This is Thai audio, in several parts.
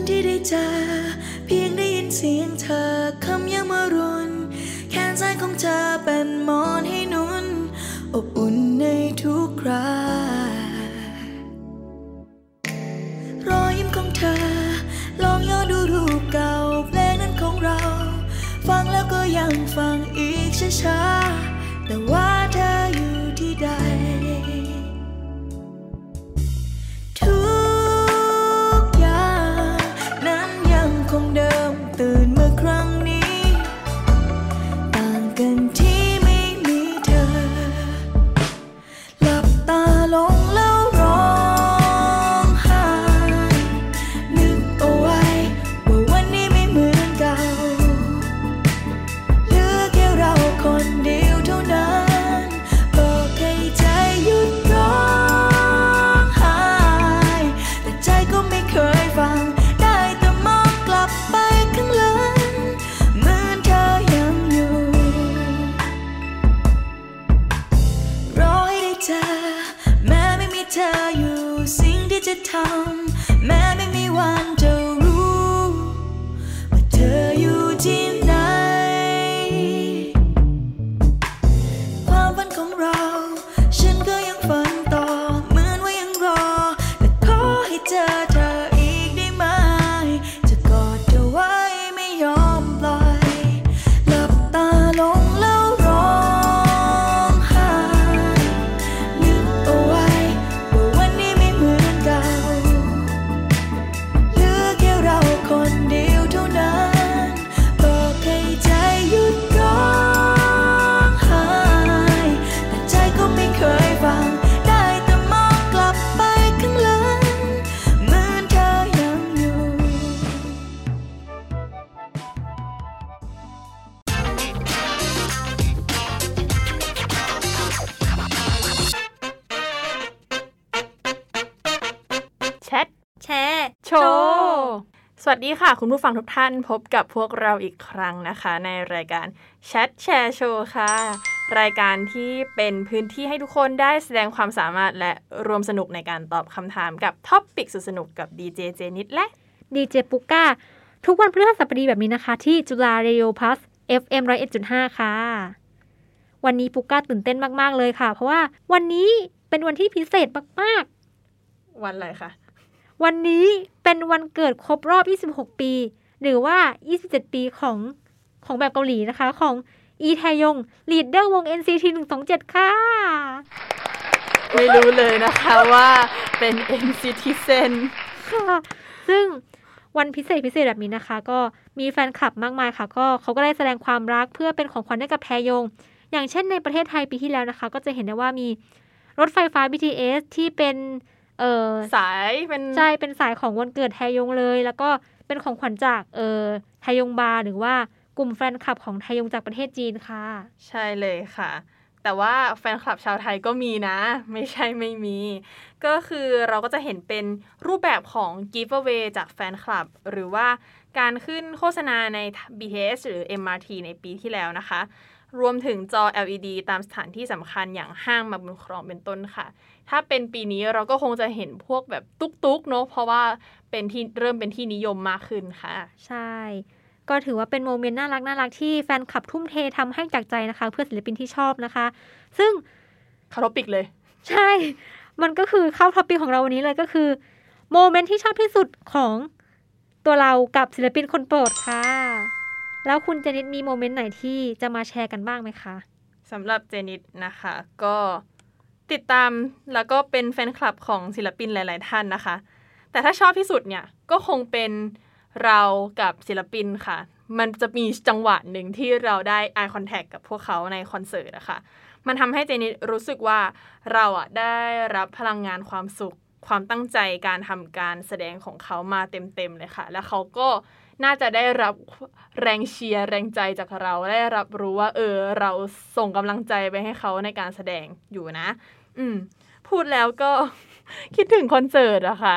นที่ได้เจอ เพียงได้ยินเสียงเธอคำยังมารุน แขนซ้ายของเธอเป็นมอนให้นุน อบอุ่นในทุกครารอยยิ้มของเธอ ลองย้อนดูรูปเก่าเพลงนั้นของเรา ฟังแล้วก็ยังฟังอีกช้าๆ สวัสดีค่ะ คุณผู้ฟังทุกท่านพบกับพวกเราอีกครั้งนะคะ ในรายการแชทแชร์โชว์ค่ะ รายการที่เป็นพื้นที่ให้ทุกคนได้แสดงความสามารถและร่วมสนุกในการตอบคำถามกับ topic สุดสนุกกับดีเจเจนิดและดีเจปุก้าทุกวันพฤหัสบดีแบบนี้นะคะ ที่จุฬาเรดิโอพลัส FM 101.5 ค่ะ วันนี้ปุก้าตื่นเต้นมาก ๆ เลยค่ะ เพราะว่าวันนี้เป็นวันที่พิเศษมากวันอะไรคะๆ วันนี้เป็นวันเกิดครบรอบ 26 ปี หรือว่า 27 ปีของของแบบเกาหลีนะคะ ของอีแทยงลีดเดอร์วง NCT 127 ค่ะ ไม่รู้เลยนะคะว่าเป็น NCT Zen ค่ะ ซึ่งวันพิเศษพิเศษแบบนี้นะคะ ก็มีแฟนคลับมากมายค่ะ ก็เขาก็ได้แสดงความรักเพื่อเป็นของขวัญให้กับแทยง อย่างเช่นในประเทศไทยปีที่แล้วนะคะ ก็จะเห็นได้ว่ามีรถไฟฟ้า BTS ที่เป็น เออสายเป็นใช่เป็นสายของวันเกิดแทยงเลย แล้วก็เป็นของขวัญจากเออไทยงบาร์หรือว่ากลุ่มแฟนคลับของไทยงจากประเทศจีนค่ะ ใช่เลยค่ะ แต่ว่าแฟนคลับชาวไทยก็มีนะ ไม่ใช่ไม่มี ก็คือเราก็จะเห็นเป็นรูปแบบของ giveaway จากแฟนคลับ หรือว่าการขึ้นโฆษณาใน BTS หรือ MRT ในปีที่แล้วนะคะ รวมถึงจอ LED ตามสถานที่สำคัญอย่างห้างมาบุญครองเป็นต้นค่ะ ถ้าเป็นปีนี้เราก็คงจะเห็นพวกแบบตุ๊กๆเนอะเพราะว่าเป็นที่เริ่มเป็นที่นิยมมากขึ้นค่ะ ใช่ ก็ถือว่าเป็น moment น่ารักน่ารักที่แฟนคลับทุ่มเททำให้จากใจนะคะ เพื่อศิลปินที่ชอบนะคะ ซึ่งเข้า topic เลย ใช่ มันก็คือเข้า topic ของเราวันนี้เลยก็คือmoment ที่ชอบที่สุดของตัวเรากับศิลปินคนโปรดค่ะ แล้วคุณเจนิตมี moment ไหนที่จะมาแชร์กันบ้างไหมคะสำหรับเจนิตนะคะ ก็ติดตามแล้วก็เป็นแฟนคลับของศิลปินหลาย ๆ ท่านนะคะ แต่ถ้าชอบที่สุดเนี่ยก็คงเป็นเรากับศิลปินค่ะ มันจะมีจังหวะหนึ่งที่เราได้ eye contact กับพวกเขาในคอนเสิร์ตนะคะมันทำให้เจนิตรู้สึกว่าเราอะได้รับพลังงานความสุขความตั้งใจการทำการแสดงของเขามาเต็ม ๆ เลยค่ะ แล้วเขาก็ น่าจะได้รับแรงเชียร์แรงใจจากเราได้รับรู้ว่า เออ เราส่งกำลังใจไปให้เขาในการแสดงอยู่นะ อืม พูดแล้วก็คิดถึงคอนเสิร์ตอะค่ะ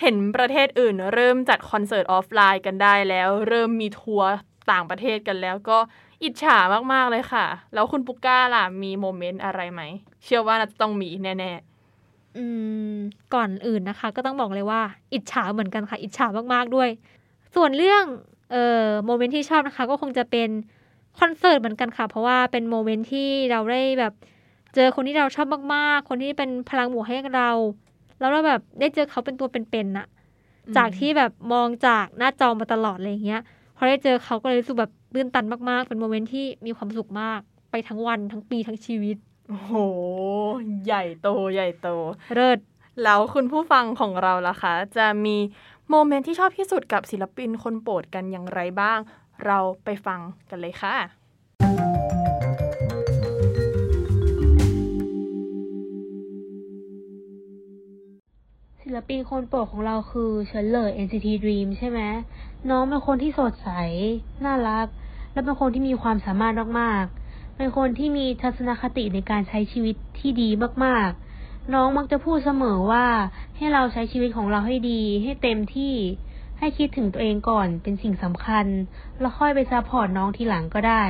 เห็นประเทศอื่น เริ่มจัดคอนเสิร์ตออฟไลน์กันได้แล้ว เริ่มมีทัวร์ต่างประเทศกันแล้วก็อิจฉามาก ๆ เลยค่ะ แล้วคุณปุกก้าล่ะ มี moment อะไรไหม เชื่อว่าน่าจะต้องมีแน่อืม ก่อนอื่นนะคะ ก็ต้องบอกเลยว่า อิจฉาเหมือนกันค่ะ อิจฉามาก ๆ ด้วย ส่วนเรื่องเอ่อ moment ที่ชอบนะคะ ก็คงจะเป็นคอนเสิร์ตเหมือนกันค่ะ เพราะว่าเป็น moment ที่เราได้แบบเจอคนที่เราชอบมากๆ คนที่เป็นพลังบวกให้เรา แล้วเราแบบได้เจอเขาเป็นตัวเป็นๆน่ะ จากที่แบบมองจากหน้าจอมาตลอดอะไรอย่างเงี้ยพอได้เจอเขาก็เลยรู้สึกแบบตื้นตันมากๆ เป็นโมเมนต์ที่มีความสุขมากไปทั้งวันทั้งปีทั้งชีวิตโอ้โห ใหญ่โตใหญ่โต เลิศแล้วคุณผู้ฟังของเราล่ะคะ จะมี โมเมนต์ที่ชอบที่สุดกับศิลปินคนโปรดกันอย่างไรบ้าง เราไปฟังกันเลยค่ะ ศิลปินคนโปรดของเราคือเฉินเลย NCT Dream ใช่ไหมน้องเป็นคนที่สดใส น่ารัก และเป็นคนที่มีความสามารถมากๆ เป็นคนที่มีทัศนคติในการใช้ชีวิตที่ดีมากๆ น้องมักจะพูดเสมอว่า ให้เราใช้ชีวิตของเราให้ดี ให้เต็มที่ให้คิดถึงตัวเองก่อนเป็นสิ่งสำคัญ แล้วค่อยไป support น้องทีหลังก็ได้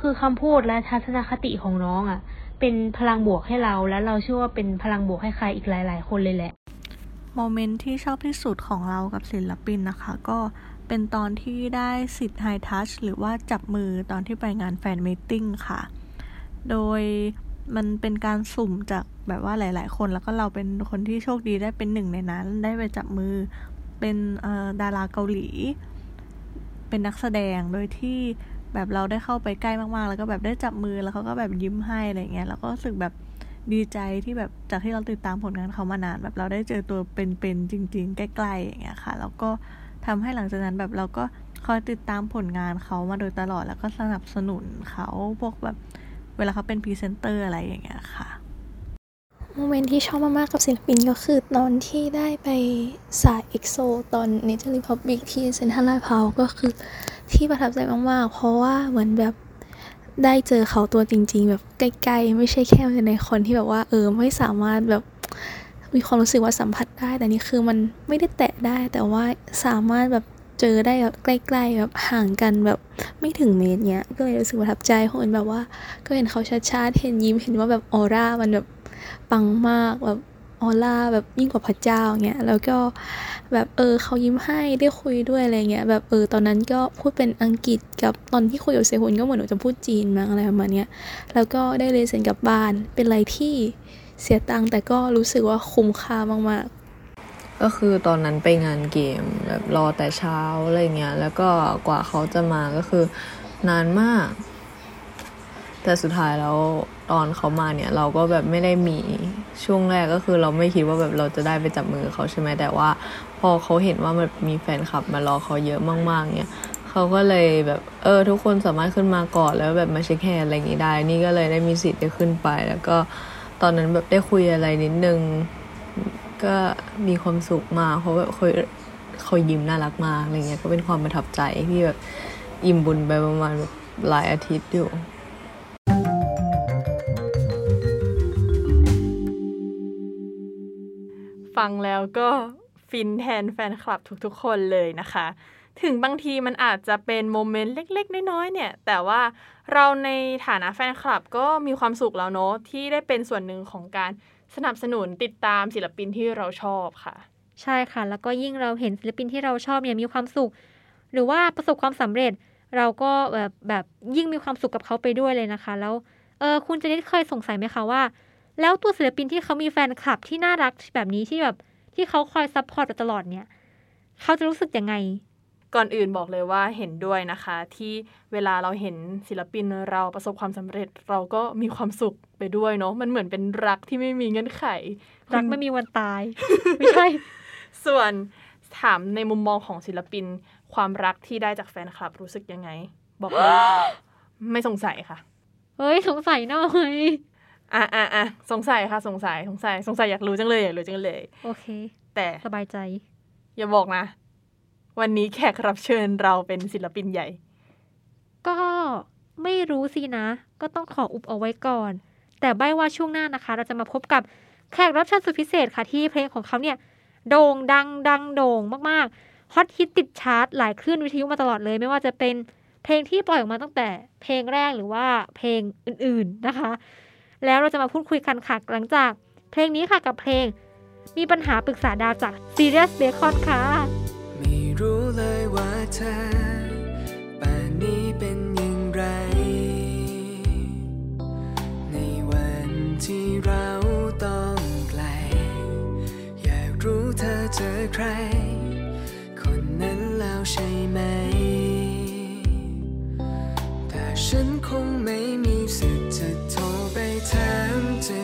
คือคำพูดและทัศนคติของน้องอะ เป็นพลังบวกให้เรา และเราเชื่อว่าเป็นพลังบวกให้ใครอีกหลาย ๆ คนเลยแหละ moment ที่ชอบที่สุดของเรากับศิลปินนะคะ ก็เป็นตอนที่ได้สิทธิ์ high touch หรือว่าจับมือตอนที่ไปงานแฟนมิทติ้งค่ะ โดย มันเป็นการสุ่มจากแบบว่าหลาย ๆ คนแล้วก็เราเป็นคนที่โชคดีได้เป็นหนึ่งในนั้น ได้ไปจับมือเป็นดาราเกาหลี เป็นนักแสดงโดยที่แบบเราได้เข้าไปใกล้มาก ๆ แล้วก็แบบได้จับมือแล้วเขาก็แบบยิ้มให้อะไรเงี้ยแล้วก็รู้สึกแบบดีใจที่แบบจากที่เราติดตามผลงานเขามานานแบบเราได้เจอตัวเป็นๆจริง ๆ ใกล้ ๆ อย่างเงี้ยค่ะ แล้วก็ทำให้หลังจากนั้นแบบเราก็คอยติดตามผลงานเขามาโดยตลอดแล้วก็สนับสนุนเขาพวกแบบ เวลาเขาเป็นพรีเซนเตอร์อะไรอย่างเงี้ยค่ะ moment ที่ชอบมาก ๆ กับศิลปินก็คือตอนที่ได้ไปสาย EXOตอนเนเธอร์รีพับบิกที่เซนทรัลลาดพร้าวก็คือที่ประทับใจมาก ๆ เพราะว่าเหมือนแบบได้เจอเขาตัวจริง ๆ แบบใกล้ ๆ ไม่ใช่แค่ในคนที่แบบว่าเออไม่สามารถแบบมีความรู้สึกว่าสัมผัสได้ แต่นี่คือมันไม่ได้แตะได้แต่ว่าสามารถแบบ เจอได้แบบใกล้ๆแบบห่างกันแบบไม่ถึงเมตรเนี้ย ก็เลยรู้สึกประทับใจเพราะเห็นแบบว่า ก็เห็นเขาชัดๆเห็นยิ้มเห็นว่าแบบออร่ามันแบบปังมากแบบออร่าแบบยิ่งกว่าพระเจ้าเงี้ย แล้วก็แบบเออเขายิ้มให้ได้คุยด้วยอะไรเงี้ย แบบเออตอนนั้นก็พูดเป็นอังกฤษกับตอนที่คุยกับเซฮุนก็เหมือนหนูจะพูดจีนมั้งอะไรประมาณเนี้ย แล้วก็ได้เรียนเซ็นกลับบ้านเป็นอะไรที่เสียตังค์แต่ก็รู้สึกว่าคุ้มค่ามากๆ ก็คือตอนนั้นไปงานเกมแบบรอแต่เช้าอะไรเงี้ยแล้วก็กว่าเขาจะมาก็คือนานมาก แต่สุดท้ายแล้วตอนเขามาเนี่ย เราก็แบบไม่ได้มีช่วงแรกก็คือ เราไม่คิดว่าแบบเราจะได้ไปจับมือเขาใช่ไหมแต่ว่า พอเขาเห็นว่ามันมีแฟนคลับมารอเขาเยอะมาก ๆ เนี่ยเขาก็เลยแบบเออ ทุกคนสามารถขึ้นมาก่อนแล้วแบบมา shake hand อะไรอย่างงี้ได้ นี่ก็เลยได้มีสิทธิ์ได้ขึ้นไป แล้วก็ตอนนั้นแบบได้คุยอะไรนิดนึง ก็มีความสุขมากเพราะแบบเขาเขายิ้มน่ารักมากอะไรเงี้ย ก็เป็นความประทับใจที่แบบอิ่มบุญไปประมาณแบบหลายอาทิตย์อยู่ฟังแล้วก็ฟินแทนแฟนคลับทุกๆ คนเลยนะคะ ถึงบางทีมันอาจจะเป็นโมเมนต์เล็กๆ น้อยๆ เนี่ย แต่ว่าเราในฐานะแฟนคลับก็มีความสุขแล้วเนาะที่ได้เป็นส่วนหนึ่งของการ สนับสนุนติดตามศิลปินที่เราชอบค่ะ ใช่ค่ะ แล้วก็ยิ่งเราเห็นศิลปินที่เราชอบเนี่ยมีความสุข หรือว่าประสบความสำเร็จ เราก็แบบแบบยิ่งมีความสุขกับเขาไปด้วยเลยนะคะ แล้วเออคุณจนิดเคยสงสัยไหมคะว่า แล้วตัวศิลปินที่เขามีแฟนคลับที่น่ารักแบบนี้ที่แบบที่เขาคอย support ตลอดเนี่ย เขาจะรู้สึกยังไง ก่อนอื่นบอกเลยว่าเห็นด้วยนะคะ ที่เวลาเราเห็นศิลปินเราประสบความสำเร็จเราก็มีความสุขไปด้วยเนาะมันเหมือนเป็นรักที่ไม่มีเงื่อนไข รักไม่มีวันตาย ไม่ใช่ ส่วนถามในมุมมองของศิลปิน ความรักที่ได้จากแฟนคลับรู้สึกยังไง บอกเลยไม่สงสัยค่ะ เฮ้ยสงสัยหน่อยอะอะอะสงสัยค่ะ สงสัยสงสัย สงสัยอยากรู้จังเลยอยากรู้จังเลย โอเค แต่สบายใจ อย่าบอกนะ วันนี้แขกรับเชิญเราเป็นศิลปินใหญ่ ก็ไม่รู้สินะ ก็ต้องขออุบเอาไว้ก่อน แต่ใบว่าช่วงหน้านะคะ เราจะมาพบกับแขกรับเชิญสุดพิเศษค่ะที่เพลงของเขาเนี่ยโด่งดังดังโด่งมากๆฮอตฮิตติดชาร์ตหลายคลื่นวิทยุมาตลอดเลย ไม่ว่าจะเป็นเพลงที่ปล่อยออกมาตั้งแต่เพลงแรกหรือว่าเพลงอื่นๆนะคะ แล้วเราจะมาพูดคุยกันค่ะหลังจาก เพลงนี้ค่ะกับเพลง มีปัญหาปรึกษาดาวจาก Serious Bacon ค่ะ เลยว่าเธอป่านนี้เป็นอย่างไร ในวันที่เราต้องไกล อยากรู้เธอเจอใคร คนนั้นแล้วใช่ไหม แต่ฉันคงไม่มีสิทธิ์จะโทรไปถามจะ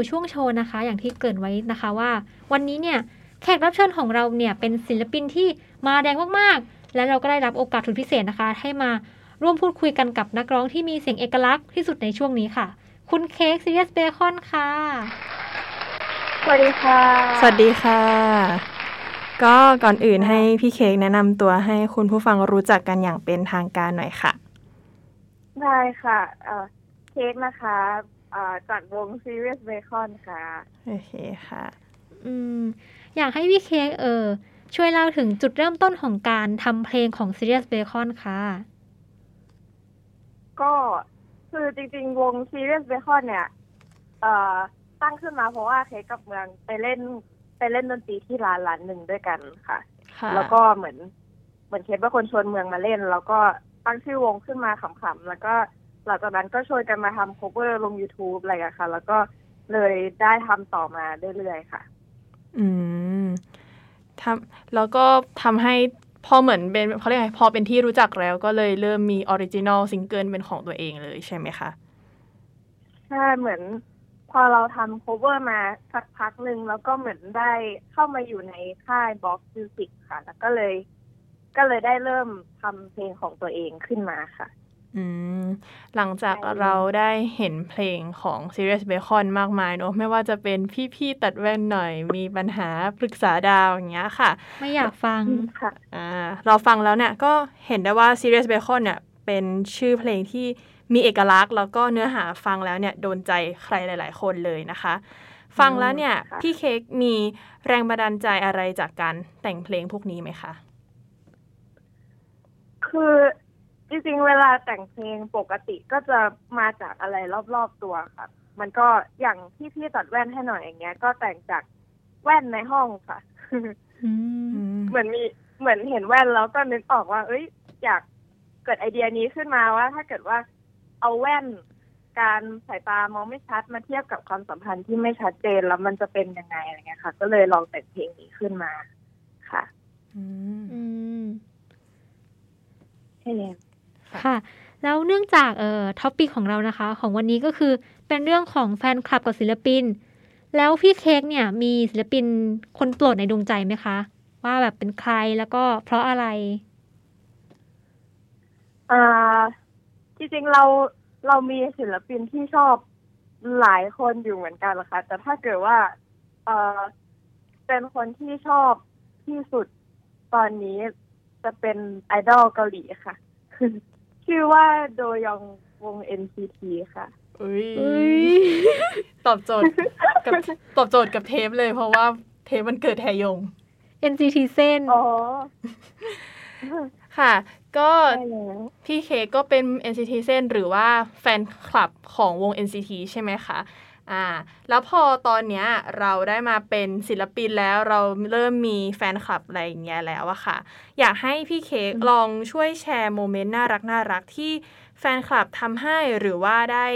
สู่ช่วงโชว์นะคะ อย่างที่เกริ่นไว้นะคะว่า วันนี้เนี่ยแขกรับเชิญของเราเนี่ยเป็นศิลปินที่มาแรงมากๆ และเราก็ได้รับโอกาสทุนพิเศษนะคะ ให้มาร่วมพูดคุยกันกับนักร้องที่มีเสียงเอกลักษณ์ที่สุดในช่วงนี้ค่ะ คุณเค้กซีเรียสเบคอนค่ะ สวัสดีค่ะ สวัสดีค่ะ ก็ก่อนอื่นให้พี่เค้กแนะนำตัวให้คุณผู้ฟังรู้จักกันอย่างเป็นทางการหน่อยค่ะ ได้ค่ะ เอ่อ เค้กนะคะเอ่อ จากวง Serious Bacon ค่ะ โอเคค่ะ อืม อยากให้พี่เค้กเออ ช่วยเล่าถึงจุดเริ่มต้นของการทำเพลงของ Serious Bacon ค่ะ ก็คือจริงๆ วง Serious Bacon เนี่ย เอ่อ ตั้งขึ้นมาเพราะว่าเค้กกับเมืองไปเล่นไปเล่นดนตรีที่ร้านร้านหนึ่งด้วยกันค่ะค่ะแล้วก็เหมือนเหมือนเค้กเป็นคนชวนเมืองมาเล่น แล้วก็ตั้งชื่อวงขึ้นมาขำๆแล้วก็ห ลังจากนั้นก็ชวนกันมาทำ cover ลง YouTube อะไรกันค่ะ แล้วก็เลยได้ทำต่อมาเรื่อยๆค่ะ อืมทำแล้วก็ทำให้พอเหมือนเป็นเขาเรียกไงพอเป็นที่รู้จักแล้วก็เลยเริ่มมี original single เป็นของตัวเองเลยใช่ไหมคะใช่เหมือนพอเราทำ cover มาสักพักหนึ่งแล้วก็เหมือนได้เข้ามาอยู่ในค่าย Box Music ค่ะ แล้วก็เลย ก็เลยได้เริ่มทำเพลงของตัวเองขึ้นมาค่ะอืม หลังจากเราได้เห็นเพลงของ Serious Bacon มากมายเนอะไม่ว่าจะเป็นพี่ๆตัดแว่นหน่อย มีปัญหาปรึกษาดาวอย่างเงี้ยค่ะ ไม่อยากฟังค่ะอ่าเราฟังแล้วเนี่ยก็เห็นได้ว่า Serious Bacon เนี่ยเป็นชื่อเพลงที่มีเอกลักษณ์ แล้วก็เนื้อหาฟังแล้วเนี่ยโดนใจใครหลาย ๆ คนเลยนะคะ ฟังแล้วเนี่ยค่ะพี่เค้กมีแรงบันดาลใจอะไรจากการแต่งเพลงพวกนี้ไหมคะ คือ จริงๆ เวลาแต่งเพลงปกติก็จะมาจากอะไรรอบๆตัวค่ะ มันก็อย่างที่พี่ตัดแว่นให้หน่อยอย่างเงี้ย ก็แต่งจากแว่นในห้องค่ะอืมเหมือนมีเหมือนเห็นแว่นแล้วก็นึกออกว่า เอ้ย อยากเกิดไอเดียนี้ขึ้นมาว่า ถ้าเกิดว่าเอาแว่นการสายตามองไม่ชัดมาเทียบกับความสัมพันธ์ที่ไม่ชัดเจนแล้วมันจะเป็นยังไงอะไรเงี้ยค่ะ ก็เลยลองแต่งเพลงนี้ขึ้นมาค่ะ อืมอืมใช่แล้ว ค่ะ แล้วเนื่องจากเอ่อ topic ของเรานะคะ ของวันนี้ก็คือเป็นเรื่องของแฟนคลับกับศิลปิน แล้วพี่เค้กเนี่ยมีศิลปินคนโปรดในดวงใจไหมคะ ว่าแบบเป็นใครแล้วก็เพราะอะไรอ่าจริงๆเราเรามีศิลปินที่ชอบหลายคนอยู่เหมือนกันละค่ะแต่ถ้าเกิดว่าเออเป็นคนที่ชอบที่สุดตอนนี้จะเป็นไอดอลเกาหลีค่ะ ชื่อว่าโดยองวง NCT ค่ะอุ้ยตอบโจทย์กับตอบโจทย์กับเทปเลยเพราะว่าเทปมันเกิดแทยง NCT เส้นอ๋อค่ะ ก็ใช่แล้วพี่เคกก็เป็น NCT เส้นหรือว่าแฟนคลับของวง NCT ใช่ไหมคะ อ่าแล้วพอตอนเนี้ยเราได้มาเป็นศิลปินแล้วเราเริ่มมีแฟนคลับอะไรอย่างเงี้ยแล้วอะค่ะ อยากให้พี่เค้กลองช่วยแชร์โมเมนต์น่ารักน่ารักที่แฟนคลับทำให้หรือว่าได้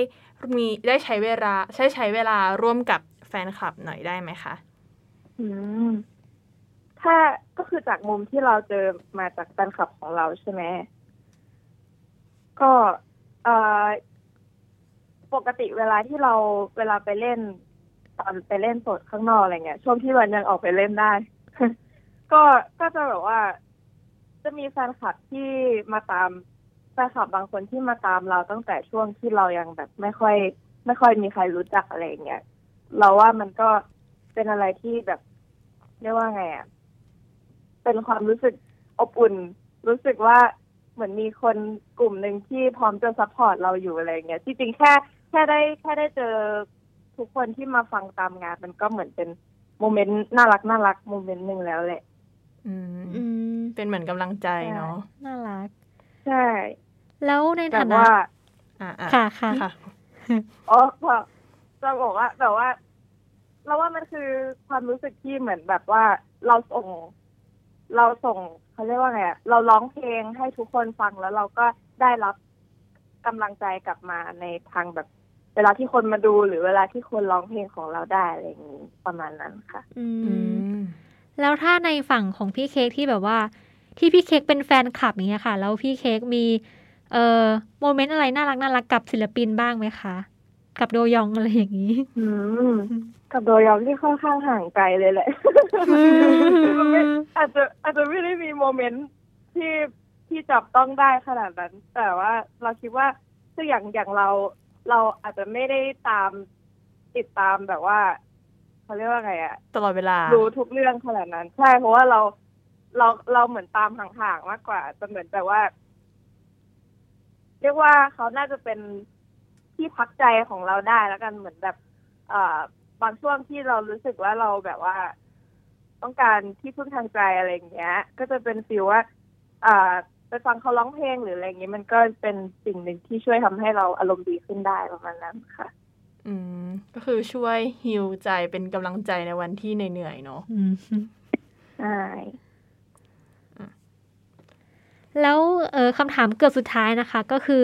มีได้ใช้เวลาใช้ใช้เวลาร่วมกับแฟนคลับหน่อยได้ไหมคะอืมถ้าก็คือจากมุมที่เราเจอมาจากแฟนคลับของเราใช่ไหมก็เอ่อ ปกติเวลาที่เราเวลาไปเล่น ตอนไปเล่นสดข้างนอกอะไรเงี้ยช่วงที่วันยังออกไปเล่นได้ ก็ก็จะแบบว่า จะมีแฟนคลับที่มาตามแฟนคลับบางคนที่มาตามเราตั้งแต่ช่วงที่เรายังแบบไม่ค่อย ไม่ค่อยมีใครรู้จักอะไรเงี้ยเราว่ามันก็เป็นอะไรที่แบบเรียกว่าไงอะเป็นความรู้สึกอบอุ่น รู้สึกว่าเหมือนมีคนกลุ่มหนึ่งที่พร้อมจะ support เราอยู่อะไรเงี้ยที่จริงแค่ ค่ได้แค่ได้เจอทุกคนที่มาฟังตามงาน มันก็เหมือนเป็นโมเมนต์น่ารักน่ารัก moment หนึ่งแล้วแหละ อืมอืมเป็นเหมือนกำลังใจเนาะน่ารัก ใช่ แล้วในแต่ฐานะว่าอ่าอ่าค่ะค่ะค่ะอ๋อพอจะบอกว่าแบบว่า เราว่ามันคือความรู้สึกที่เหมือนแบบว่าเราส่ง เราส่งเขาเรียกว่าไงอะเราร้องเพลงให้ทุกคนฟังแล้วเราก็ได้รับกำลังใจกลับมาในทางแบบ เวลาที่คนมาดูหรือเวลาที่คนร้องเพลงของเราได้อะไรอย่างนี้ประมาณนั้นค่ะ อือืมมแล้วถ้าในฝั่งของพี่เค้กที่แบบว่า ที่พี่เค้กเป็นแฟนคลับอย่างเงี้ยค่ะ แล้วพี่เค้กมี เอ่อโมเมนต์อะไรน่ารักน่ารักกับศิลปินบ้างไหมคะกับโดยองอะไรอย่างนี้ อืม กับโดยองที่ค่อนข้างห่างไกลเลยแหละมันไม่อาจจะอาจจะไม่ได้มีโมเมนต์ที่ที่จับต้องได้ขนาดนั้น แต่ว่าเราคิดว่าคืออย่างอย่างเรา เราอาจจะไม่ได้ตามติดตามแบบว่าเขาเรียกว่าไงอะตลอดเวลารู้ทุกเรื่องขนาดนั้น ใช่เพราะว่าเราเราเราเหมือนตามห่างๆมากกว่าจะเหมือนแบบว่า เรียกว่าเขาน่าจะเป็นที่พักใจของเราได้แล้วกันเหมือนแบบ เอ่อบางช่วงที่เรารู้สึกว่าเราแบบว่า ต้องการที่พึ่งทางใจอะไรอย่างเงี้ย ก็จะเป็นฟีลว่าอ่า ไปฟังเขาร้องเพลงหรืออะไรอย่างเงี้ยมันก็เป็นสิ่งหนึ่งที่ช่วยทำให้เราอารมณ์ดีขึ้นได้ประมาณนั้นค่ะ อืม ก็คือช่วยฮิวใจเป็นกำลังใจในวันที่เหนื่อยๆเนาะอืมใช่แล้วเออคำถามเกือบสุดท้ายนะคะ ก็คือ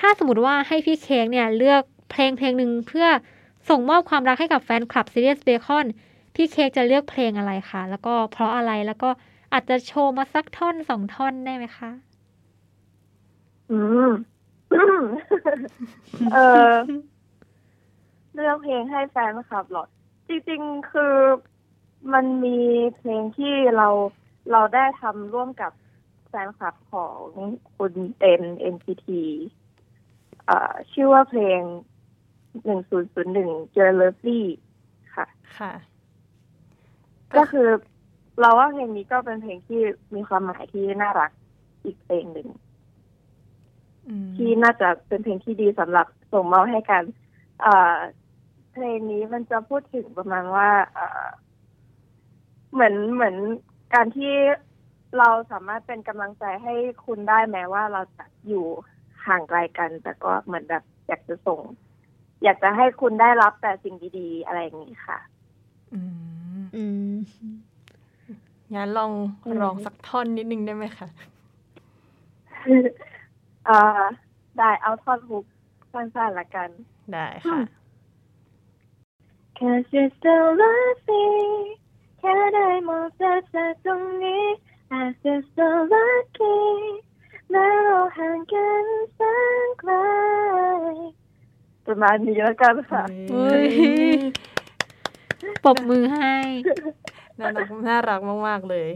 ถ้าสมมติว่าให้พี่เค้กเนี่ยเลือกเพลงเพลงหนึ่งเพื่อส่งมอบความรักให้กับแฟนคลับ Serious Bacon พี่เค้กจะเลือกเพลงอะไรคะแล้วก็เพราะอะไรแล้วก็ อาจจะโชว์มาสักท่อนสองท่อนได้ไหมคะ อืมเออเลือกเพลงให้แฟนคลับเหรอจริงๆคือมันมีเพลงที่เราเราได้ทำร่วมกับแฟนคลับของคุณเต็น NCT เอ่อชื่อว่าเพลงหนึ่งศูนย์ศูนย์หนึ่ง j e r l o v y ค่ะ ค่ะ ก็คือ เราว่าเพลงนี้ก็เป็นเพลงที่มีความหมายที่น่ารักอีกเพลงหนึ่งอืมที่น่าจะเป็นเพลงที่ดีสำหรับส่งมอบให้กันเอ่อเพลงนี้มันจะพูดถึงประมาณว่าเอ่อเหมือนเหมือนการที่เราสามารถเป็นกำลังใจให้คุณได้แม้ว่าเราจะอยู่ห่างไกลกัน แต่ก็เหมือนแบบอยากจะส่ง อยากจะให้คุณได้รับแต่สิ่งดีๆ อะไรอย่างนี้ค่ะ อืมอืม งั้นลองอืมร้องสักท่อนนิดนึงได้ไหมคะเอ่อได้เอาท่อนฮุกสั้นๆละกัน ได้ค่ะ Cause you're still loving แค่ได้มองเธอจากตรงนี้ I feel so lucky แม้เราห่างกันแสนไกลประมาณนี้แล้วกันค่ะเฮ้ยปรบมือให้ น่ารักน่ารักมาก ๆ เลย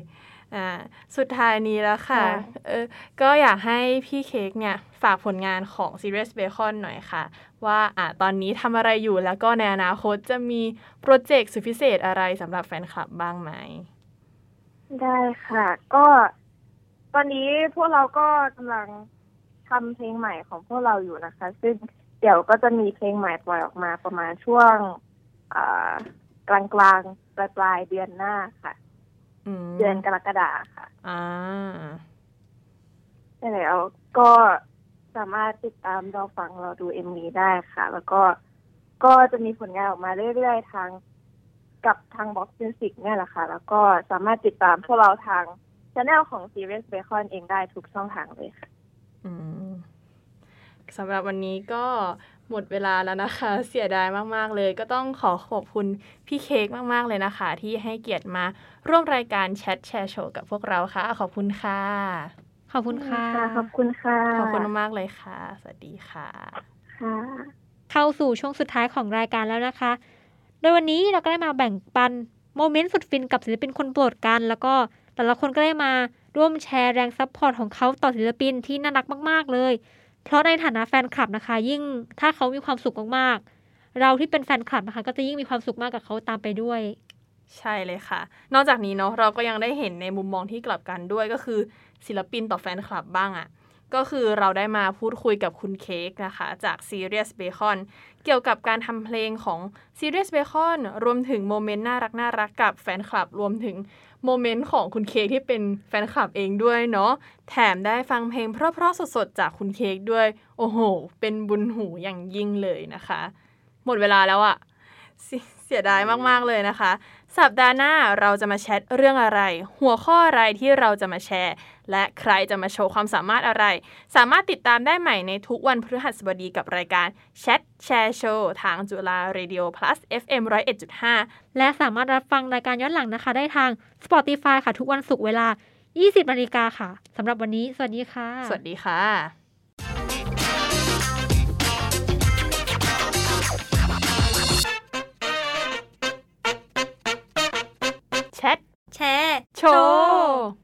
อ่าสุดท้ายนี้แล้วค่ะค่ะเออก็อยากให้พี่เค้กเนี่ย ฝากผลงานของ Serious Bacon หน่อยค่ะ ว่าอ่าตอนนี้ทำอะไรอยู่แล้วก็ในอนาคตจะมีโปรเจกต์สุดพิเศษอะไรสำหรับแฟนคลับบ้างไหม ได้ค่ะ ก็ ตอนนี้พวกเราก็กำลังทำเพลงใหม่ของพวกเราอยู่นะคะ ซึ่งเดี๋ยวก็จะมีเพลงใหม่ปล่อยออกมาประมาณช่วงอ่ากลางกลางๆป ลายปลายๆเดือนหน้าค่ะอืมเดือนกรกฎาค่ะ อ่าใช่แล้วก็สามารถติดตามเราฟังเราดูเอ็มวีได้ค่ะ แล้วก็ก็จะมีผลงานออกมาเรื่อยๆทางกับทาง Box Music เนี่ยแหละค่ะ แล้วก็สามารถติดตามพวกเราทางช anel ของ Serious Bacon เองได้ทุกช่องทางเลยค่ะอืมสำหรับวันนี้ก็ หมดเวลาแล้วนะคะ เสียดายมาก ๆ เลย ก็ต้องขอขอบคุณพี่เค้กมาก ๆ เลยนะคะ ที่ให้เกียรติมาร่วมรายการแชทแชร์โชว์กับพวกเราค่ะ ขอบคุณค่ะ ขอบคุณค่ะ ขอบคุณค่ะ ขอบคุณมากๆเลยค่ะ สวัสดีค่ะ ค่ะ เข้าสู่ช่วงสุดท้ายของรายการแล้วนะคะ โดยวันนี้เราก็ได้มาแบ่งปัน moment สุดฟินกับศิลปินคนโปรดกัน แล้วก็แต่ละคนก็ได้มาร่วมแชร์แรง support ของเขาต่อศิลปินที่น่ารักมาก ๆ เลย เพราะในฐานะแฟนคลับนะคะ ยิ่งถ้าเขามีความสุขมากๆ เราที่เป็นแฟนคลับนะคะ ก็จะยิ่งมีความสุขมากกับเขาตามไปด้วย ใช่เลยค่ะ นอกจากนี้เนาะเราก็ยังได้เห็นในมุมมองที่กลับกันด้วยก็คือ ศิลปินต่อแฟนคลับบ้างอะ่ะก็คือเราได้มาพูดคุยกับคุณเค้กนะคะ จาก Serious Bacon เกี่ยวกับการทำเพลงของ Serious Bacon รวมถึงโมเมนต์น่ารักน่ารักกับแฟนคลับ รวมถึง โมเมนต์ของคุณเค้กที่เป็นแฟนคลับเองด้วยเนาะแถมได้ฟังเพลงเพราะๆสดๆ จากคุณเค้กด้วย โอ้โห เป็นบุญหูอย่างยิ่งเลยนะคะ หมดเวลาแล้วอะเสียเสียดายมากๆเลยนะคะ สัปดาห์หน้าเราจะมาแชทเรื่องอะไร หัวข้ออะไรที่เราจะมาแชร์ และใครจะมาโชว์ความสามารถอะไร สามารถติดตามได้ใหม่ในทุกวันพฤหัสบดีกับรายการแชทแชร์โชว์ทางจุฬา Radio Plus FM 101.5 และสามารถรับฟังรายการย้อนหลังนะคะ ได้ทาง Spotify ค่ะ ทุกวันศุกร์เวลา 20นาฬิกาค่ะสำหรับวันนี้ สวัสดีค่ะ สวัสดีค่ะ 제, 저.